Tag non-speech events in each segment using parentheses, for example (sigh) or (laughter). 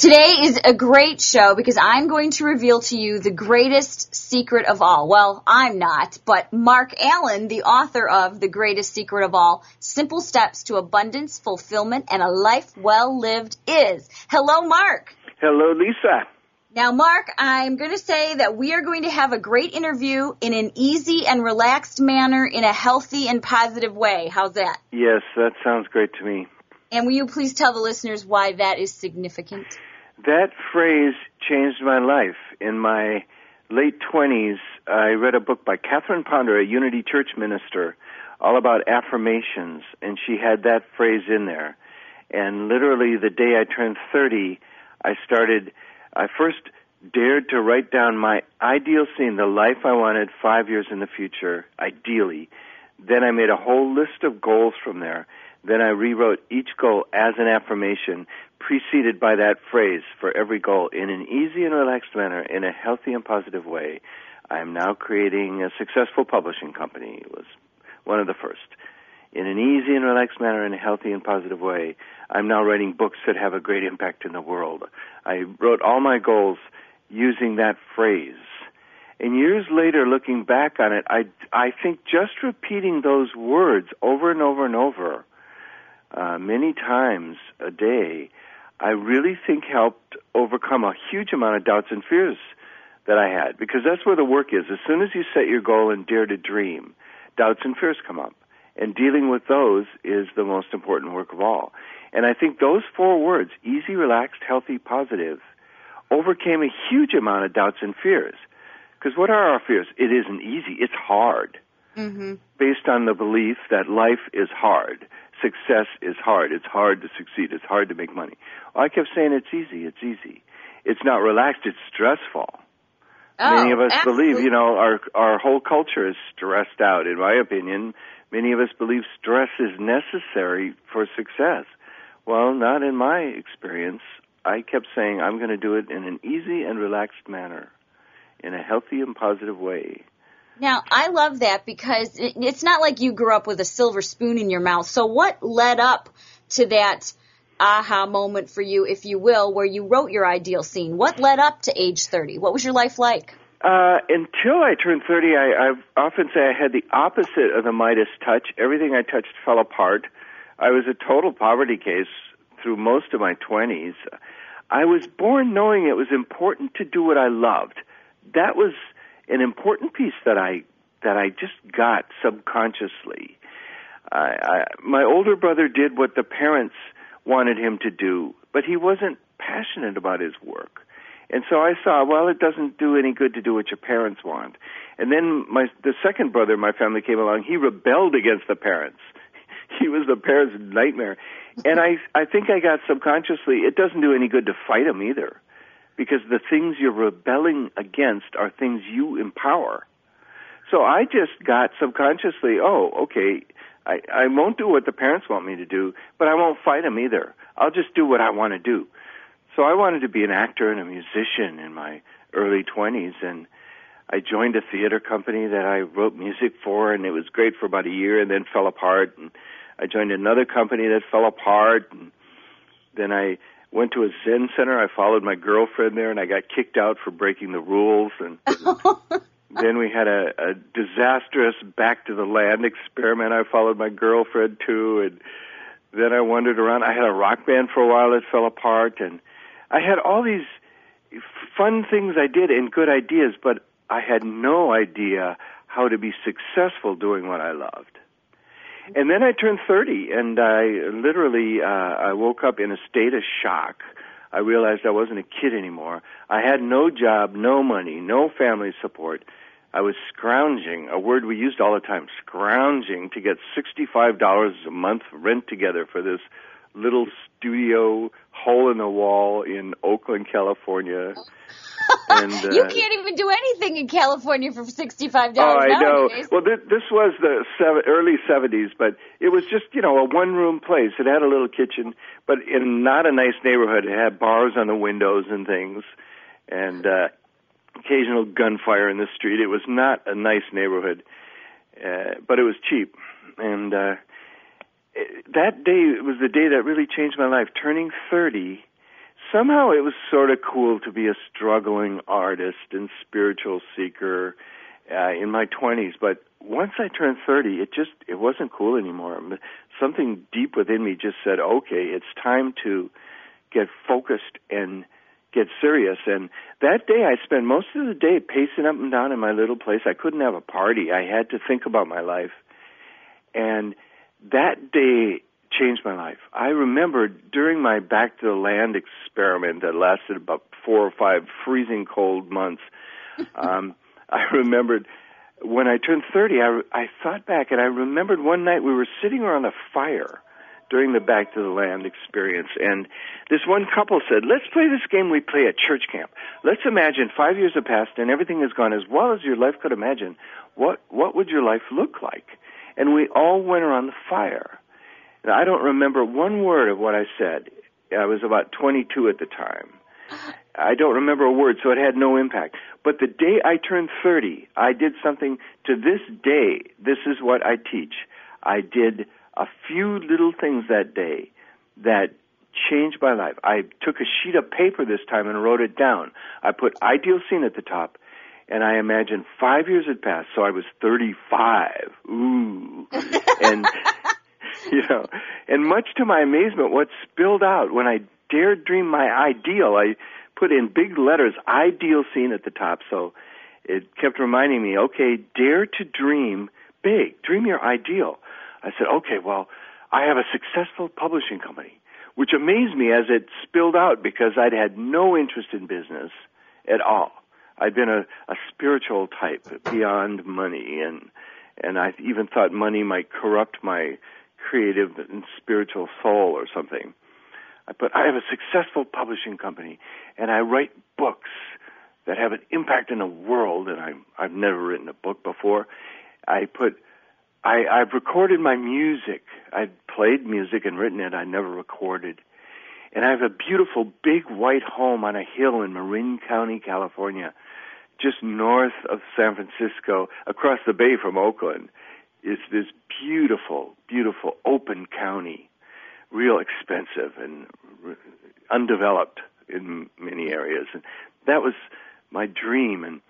Today is a great show because I'm going to reveal to you the greatest secret of all. Well, I'm not, but Marc Allen, the author of The Greatest Secret of All, Simple Steps to Abundance, Fulfillment, and a Life Well Lived is. Hello, Marc. Hello, Lisa. Now, Marc, I'm going to say that we are going to have a great interview in an easy and relaxed manner in a healthy and positive way. How's that? Yes, that sounds great to me. And will you please tell the listeners why that is significant? That phrase changed my life. In my late 20s, I read a book by Catherine Ponder, a Unity Church minister, all about affirmations, and she had that phrase in there. And literally, the day I turned 30, I started, I first dared to write down my ideal scene, the life I wanted five years in the future, ideally. Then I made a whole list of goals from there. Then I rewrote each goal as an affirmation, preceded by that phrase for every goal in an easy and relaxed manner, in a healthy and positive way. I am now creating a successful publishing company. It was one of the first. In an easy and relaxed manner, in a healthy and positive way, I'm now writing books that have a great impact in the world. I wrote all my goals using that phrase. And years later, looking back on it, I, I think just repeating those words over and over and over, uh, many times a day, I really think helped overcome a huge amount of doubts and fears that I had because that's where the work is. As soon as you set your goal and dare to dream, doubts and fears come up. And dealing with those is the most important work of all. And I think those four words, easy, relaxed, healthy, positive, overcame a huge amount of doubts and fears. Because what are our fears? It isn't easy. It's hard. Mm-hmm. Based on the belief that life is hard success is hard. It's hard to succeed. It's hard to make money. I kept saying it's easy. It's easy. It's not relaxed. It's stressful. Oh, many of us absolutely. believe, you know, our our whole culture is stressed out. In my opinion, many of us believe stress is necessary for success. Well, not in my experience. I kept saying I'm going to do it in an easy and relaxed manner, in a healthy and positive way. Now, I love that because it's not like you grew up with a silver spoon in your mouth. So what led up to that aha moment for you, if you will, where you wrote your ideal scene? What led up to age 30? What was your life like? Uh, until I turned 30, I, I often say I had the opposite of the Midas touch. Everything I touched fell apart. I was a total poverty case through most of my 20s. I was born knowing it was important to do what I loved. That was an important piece that I that I just got subconsciously. I, I, my older brother did what the parents wanted him to do, but he wasn't passionate about his work. And so I saw, well, it doesn't do any good to do what your parents want. And then my the second brother in my family came along. He rebelled against the parents. (laughs) He was the parents' nightmare. And I I think I got subconsciously, it doesn't do any good to fight him either because the things you're rebelling against are things you empower. So I just got subconsciously, oh, okay, I, I won't do what the parents want me to do, but I won't fight them either. I'll just do what I want to do. So I wanted to be an actor and a musician in my early 20s, and I joined a theater company that I wrote music for, and it was great for about a year, and then fell apart. And I joined another company that fell apart, and then I went to a Zen center. I followed my girlfriend there, and I got kicked out for breaking the rules. And (laughs) then we had a, a disastrous back to the land experiment. I followed my girlfriend too, and then I wandered around. I had a rock band for a while that fell apart, and I had all these fun things I did and good ideas, but I had no idea how to be successful doing what I loved. And then I turned 30, and I literally uh, I woke up in a state of shock. I realized I wasn't a kid anymore. I had no job, no money, no family support. I was scrounging, a word we used all the time, scrounging to get $65 a month rent together for this little studio hole in the wall in Oakland, California. (laughs) And, uh, you can't even do anything in California for sixty-five dollars. Oh, I know. Well, th- this was the seven, early '70s, but it was just you know a one-room place. It had a little kitchen, but in not a nice neighborhood. It had bars on the windows and things, and uh, occasional gunfire in the street. It was not a nice neighborhood, uh, but it was cheap, and uh, that day was the day that really changed my life. Turning 30 somehow it was sort of cool to be a struggling artist and spiritual seeker uh, in my 20s. But once I turned 30, it just it wasn't cool anymore. Something deep within me just said, "Okay, it's time to get focused and get serious." And that day, I spent most of the day pacing up and down in my little place. I couldn't have a party. I had to think about my life, and that day changed my life. I remember during my back to the land experiment that lasted about four or five freezing cold months. (laughs) Um, I remembered when I turned 30, I, I thought back and I remembered one night we were sitting around a fire during the Back to the Land experience, and this one couple said, "Let's play this game we play at church camp. Let's imagine five years have passed and everything has gone as well as your life could imagine. What what would your life look like?" And we all went around the fire. Now, I don't remember one word of what I said. I was about 22 at the time. I don't remember a word, so it had no impact. But the day I turned 30, I did something to this day. This is what I teach. I did a few little things that day that changed my life. I took a sheet of paper this time and wrote it down. I put ideal scene at the top, and I imagined five years had passed, so I was 35. Ooh. and, (laughs) you know, and much to my amazement, what spilled out when I dared dream my ideal, I put in big letters, ideal scene at the top. So it kept reminding me, okay, dare to dream big, dream your ideal. I said, okay, well, I have a successful publishing company, which amazed me as it spilled out because I'd had no interest in business at all. I'd been a, a spiritual type beyond money and and I even thought money might corrupt my creative and spiritual soul or something. But I have a successful publishing company, and I write books that have an impact in the world. And I, I've never written a book before. I put, I, I've recorded my music. I've played music and written it. I never recorded. And I have a beautiful big white home on a hill in Marin County, California, just north of San Francisco, across the bay from Oakland. It's this beautiful, beautiful open county real expensive and undeveloped in many areas. And that was my dream. And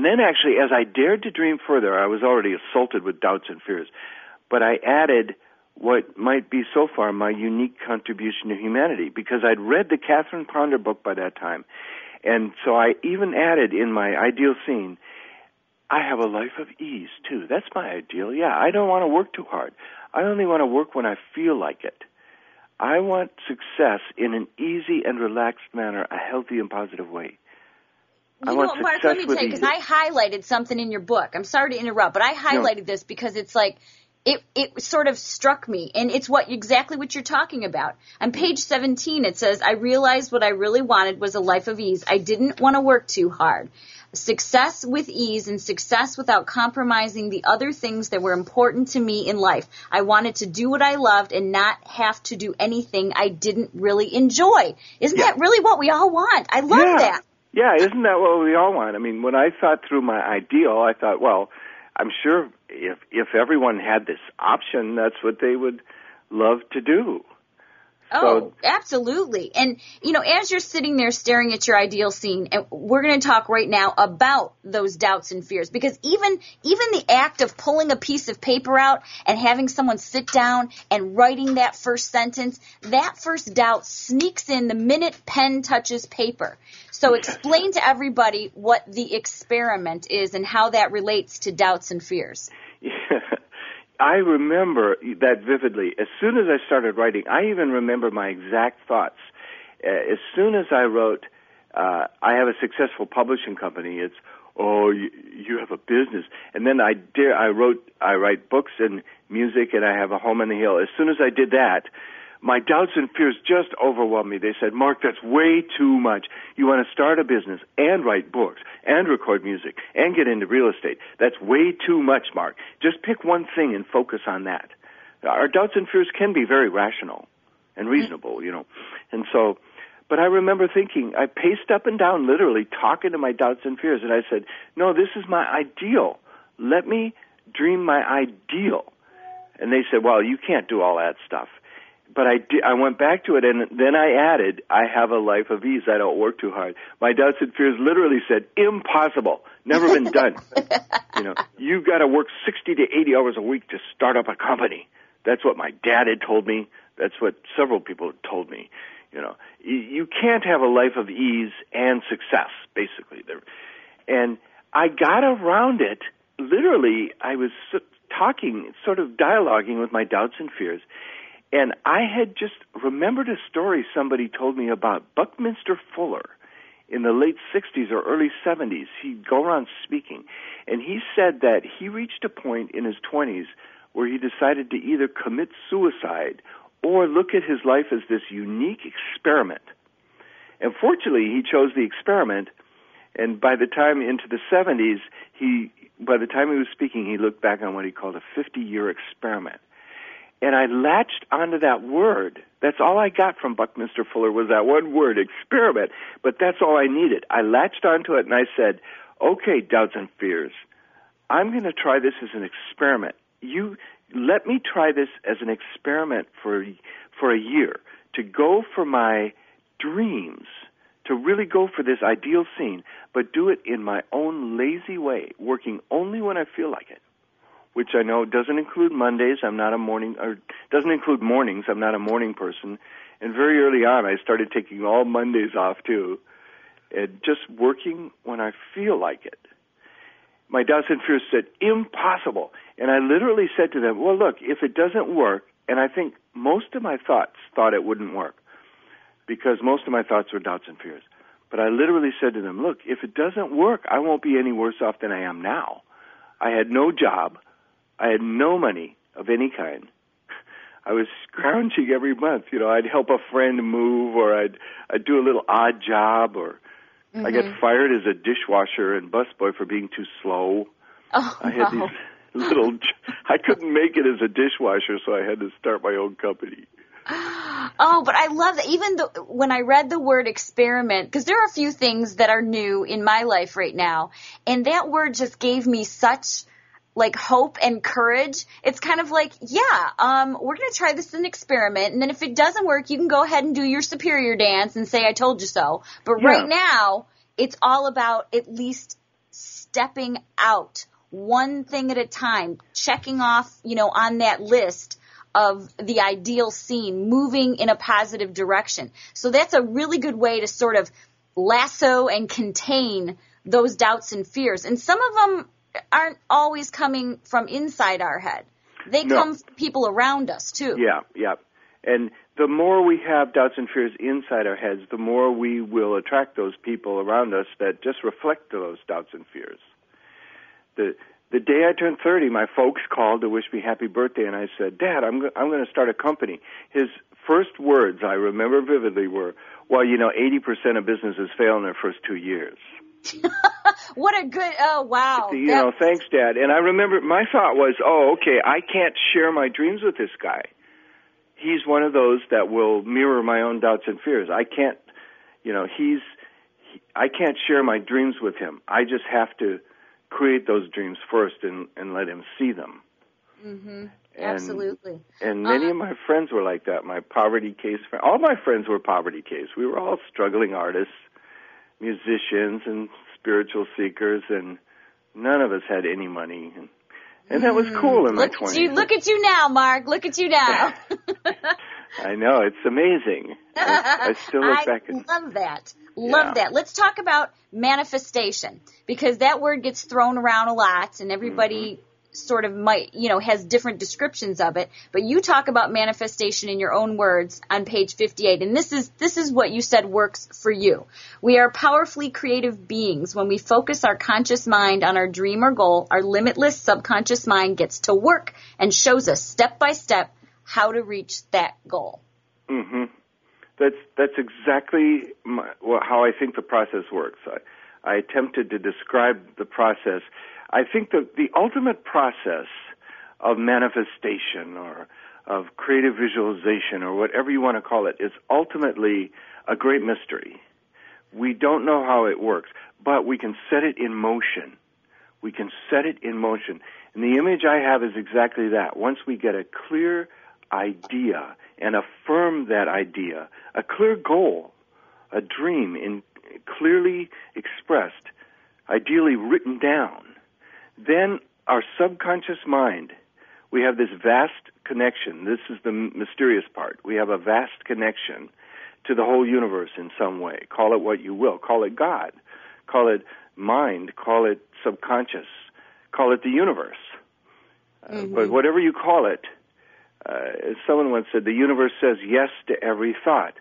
and then actually, as I dared to dream further, I was already assaulted with doubts and fears. But I added what might be so far my unique contribution to humanity because I'd read the Catherine Ponder book by that time. And so I even added in my ideal scene, I have a life of ease too. That's my ideal. Yeah, I don't want to work too hard. I only want to work when I feel like it. I want success in an easy and relaxed manner, a healthy and positive way. You I know, Marc, let me tell you, because I highlighted something in your book. I'm sorry to interrupt, but I highlighted no. this because it's like, it, it sort of struck me, and it's what exactly what you're talking about. On page 17, it says, I realized what I really wanted was a life of ease. I didn't want to work too hard success with ease and success without compromising the other things that were important to me in life. I wanted to do what I loved and not have to do anything I didn't really enjoy. Isn't yeah. that really what we all want? I love yeah. that. Yeah, isn't that what we all want? I mean, when I thought through my ideal, I thought, well, I'm sure if if everyone had this option, that's what they would love to do. Oh, absolutely. And, you know, as you're sitting there staring at your ideal scene, and we're going to talk right now about those doubts and fears because even, even the act of pulling a piece of paper out and having someone sit down and writing that first sentence, that first doubt sneaks in the minute pen touches paper. So explain to everybody what the experiment is and how that relates to doubts and fears. Yeah. (laughs) I remember that vividly. As soon as I started writing, I even remember my exact thoughts. Uh, as soon as I wrote, uh, I have a successful publishing company. It's oh, you, you have a business. And then I dare, I wrote, I write books and music, and I have a home on the hill. As soon as I did that, my doubts and fears just overwhelmed me. They said, Marc, that's way too much. You want to start a business and write books and record music and get into real estate. That's way too much, Marc. Just pick one thing and focus on that. Our doubts and fears can be very rational and mm. reasonable, you know. And so, but I remember thinking, I paced up and down, literally talking to my doubts and fears, and I said, no, this is my ideal. Let me dream my ideal. And they said, well, you can't do all that stuff but I did, I went back to it and then I added, I have a life of ease. I don't work too hard. My doubts and fears literally said, impossible. Never been done. (laughs) you know, you've got to work 60 to 80 hours a week to start up a company. That's what my dad had told me. That's what several people had told me. You know, you can't have a life of ease and success, basically. And I got around it. Literally, I was talking, sort of dialoguing with my doubts and fears. And I had just remembered a story somebody told me about Buckminster Fuller in the late 60s or early 70s. He'd go around speaking. And he said that he reached a point in his 20s where he decided to either commit suicide or look at his life as this unique experiment. And fortunately, he chose the experiment. And by the time into the 70s, he, by the time he was speaking, he looked back on what he called a 50 year experiment. And I latched onto that word. That's all I got from Buckminster Fuller was that one word, experiment. But that's all I needed. I latched onto it and I said, okay, doubts and fears. I'm going to try this as an experiment. You let me try this as an experiment for for a year to go for my dreams, to really go for this ideal scene, but do it in my own lazy way, working only when I feel like it which I know doesn't include Mondays. I'm not a morning, or doesn't include mornings. I'm not a morning person. And very early on, I started taking all Mondays off too, and just working when I feel like it. My doubts and fears said, impossible. And I literally said to them, well, look, if it doesn't work, and I think most of my thoughts thought it wouldn't work, because most of my thoughts were doubts and fears. But I literally said to them, look, if it doesn't work, I won't be any worse off than I am now. I had no job. I had no money of any kind. I was scrounging every month. You know, I'd help a friend move, or I'd I'd do a little odd job, or mm-hmm. I got mm-hmm. fired as a dishwasher and busboy for being too slow. Oh, I had wow. these (laughs) little. I couldn't make it as a dishwasher, so I had to start my own company. (gasps) Oh, but I love that. Even the, when I read the word experiment, because there are a few things that are new in my life right now, and that word just gave me such like hope and courage. It's kind of like, yeah, um, we're going to try this as an experiment. And then if it doesn't work, you can go ahead and do your superior dance and say, I told you so. But yeah. right now, it's all about at least stepping out one thing at a time, checking off, you know, on that list of the ideal scene, moving in a positive direction. So that's a really good way to sort of lasso and contain those doubts and fears. And some of them aren't always coming from inside our head. They no. come from people around us too. Yeah, yeah. And the more we have doubts and fears inside our heads, the more we will attract those people around us that just reflect those doubts and fears. The the day I turned 30, my folks called to wish me happy birthday, and I said, "Dad, I'm go- I'm going to start a company." His first words I remember vividly were, "Well, you know, 80% of businesses fail in their first two years." What a good oh wow. You know thanks dad. And i remember my thought was oh okay i can't share my dreams with this guy. He's one of those that will mirror my own doubts and fears. I can't you know he's he, i can't share my dreams with him. I just have to create those dreams first and and let him see them. Mhm absolutely. and many uh, of my friends were like that. My poverty case friends all my friends were poverty case. We were all struggling artists musicians and spiritual seekers, and none of us had any money. And, and that was mm. cool in look my twenties. You, look at you now, Marc. Look at you now. (laughs) I know it's amazing. I, I still look (laughs) I back. And, love that. Love yeah. that. Let's talk about manifestation because that word gets thrown around a lot, and everybody mm-hmm sort of might, you know, has different descriptions of it, but you talk about manifestation in your own words on page 58. And this is, this is what you said works for you. We are powerfully creative beings. When we focus our conscious mind on our dream or goal, our limitless subconscious mind gets to work and shows us step by step how to reach that goal. Mhm. That's that's exactly my, well, how I think the process works. I, I attempted to describe the process I think that the ultimate process of manifestation or of creative visualization or whatever you want to call it is ultimately a great mystery. We don't know how it works, but we can set it in motion. We can set it in motion. And the image I have is exactly that. Once we get a clear idea and affirm that idea, a clear goal, a dream in clearly expressed, ideally written down, then our subconscious mind, we have this vast connection. This is the mysterious part. We have a vast connection to the whole universe in some way. Call it what you will. Call it God. Call it mind. Call it subconscious. Call it the universe. Uh, mm-hmm. but whatever you call it, uh, as someone once said, the universe says yes to every thought.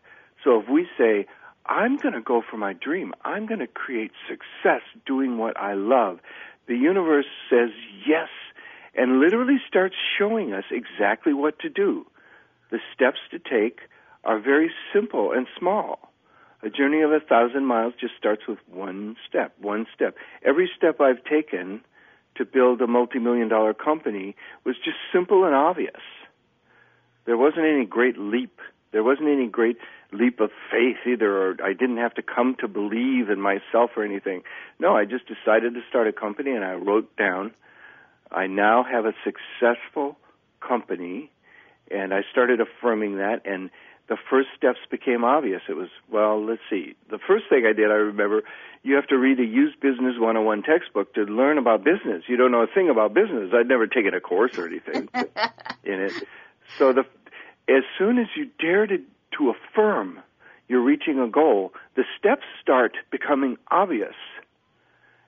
So if we say, I'm going to go for my dream, I'm going to create success doing what I love, the universe says yes and literally starts showing us exactly what to do. The steps to take are very simple and small. A journey of a thousand miles just starts with one step, one step. Every step I've taken to build a multi-million dollar company was just simple and obvious. There wasn't any great leap. There wasn't any great leap of faith either, or I didn't have to come to believe in myself or anything. No, I just decided to start a company and I wrote down, I now have a successful company, and I started affirming that, and the first steps became obvious. It was, well, let's see. The first thing I did, I remember, you have to read a used business 101 textbook to learn about business. You don't know a thing about business. I'd never taken a course or anything (laughs) in it. So the as soon as you dare to to affirm you're reaching a goal, the steps start becoming obvious.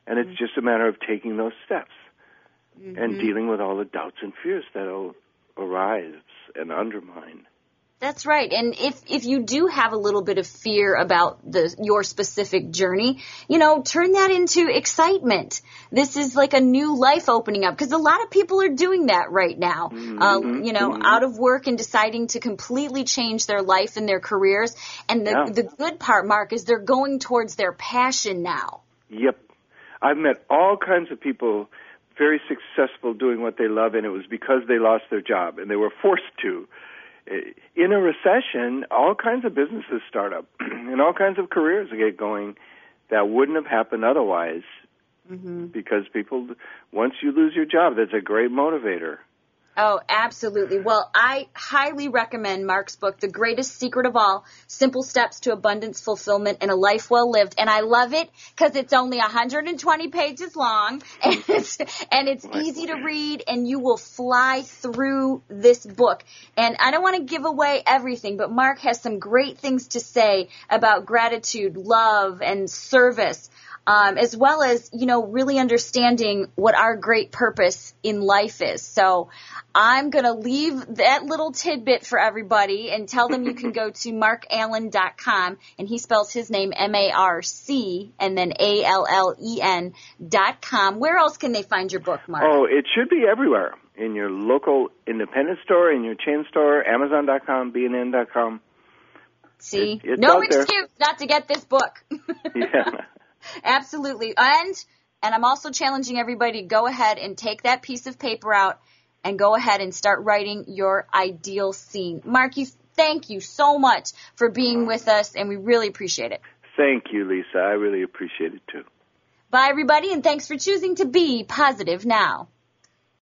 And it's mm-hmm. just a matter of taking those steps mm-hmm. and dealing with all the doubts and fears that'll arise and undermine. That's right. And if, if you do have a little bit of fear about the, your specific journey, you know, turn that into excitement. This is like a new life opening up because a lot of people are doing that right now. Mm-hmm. Uh, you know, mm-hmm. out of work and deciding to completely change their life and their careers. And the, yeah. the good part, Marc, is they're going towards their passion now. Yep. I've met all kinds of people very successful doing what they love and it was because they lost their job and they were forced to in a recession, all kinds of businesses start up (clears throat) and all kinds of careers get going that wouldn't have happened otherwise. Mm-hmm. Because people, once you lose your job, that's a great motivator. Oh, absolutely. Well, I highly recommend Marc's book, The Greatest Secret of All, Simple Steps to Abundance, Fulfillment, and a Life Well Lived. And I love it because it's only 120 pages long (laughs) and it's, and it's easy to read and you will fly through this book. And I don't want to give away everything, but Marc has some great things to say about gratitude, love, and service um, as well as you know really understanding what our great purpose in life is. So I'm going to leave that little tidbit for everybody and tell them you can go to (laughs) markallen.com and he spells his name M-A-R-C and then A-L-L-E-N dot com. Where else can they find your book, Marc? Oh, it should be everywhere. In your local independent store, in your chain store, Amazon.com, BNN.com. See? It, no excuse there. not to get this book. (laughs) yeah. Absolutely. And and I'm also challenging everybody to go ahead and take that piece of paper out and go ahead and start writing your ideal scene. Marc, you thank you so much for being with us and we really appreciate it. Thank you, Lisa. I really appreciate it too. Bye everybody and thanks for choosing to be positive now.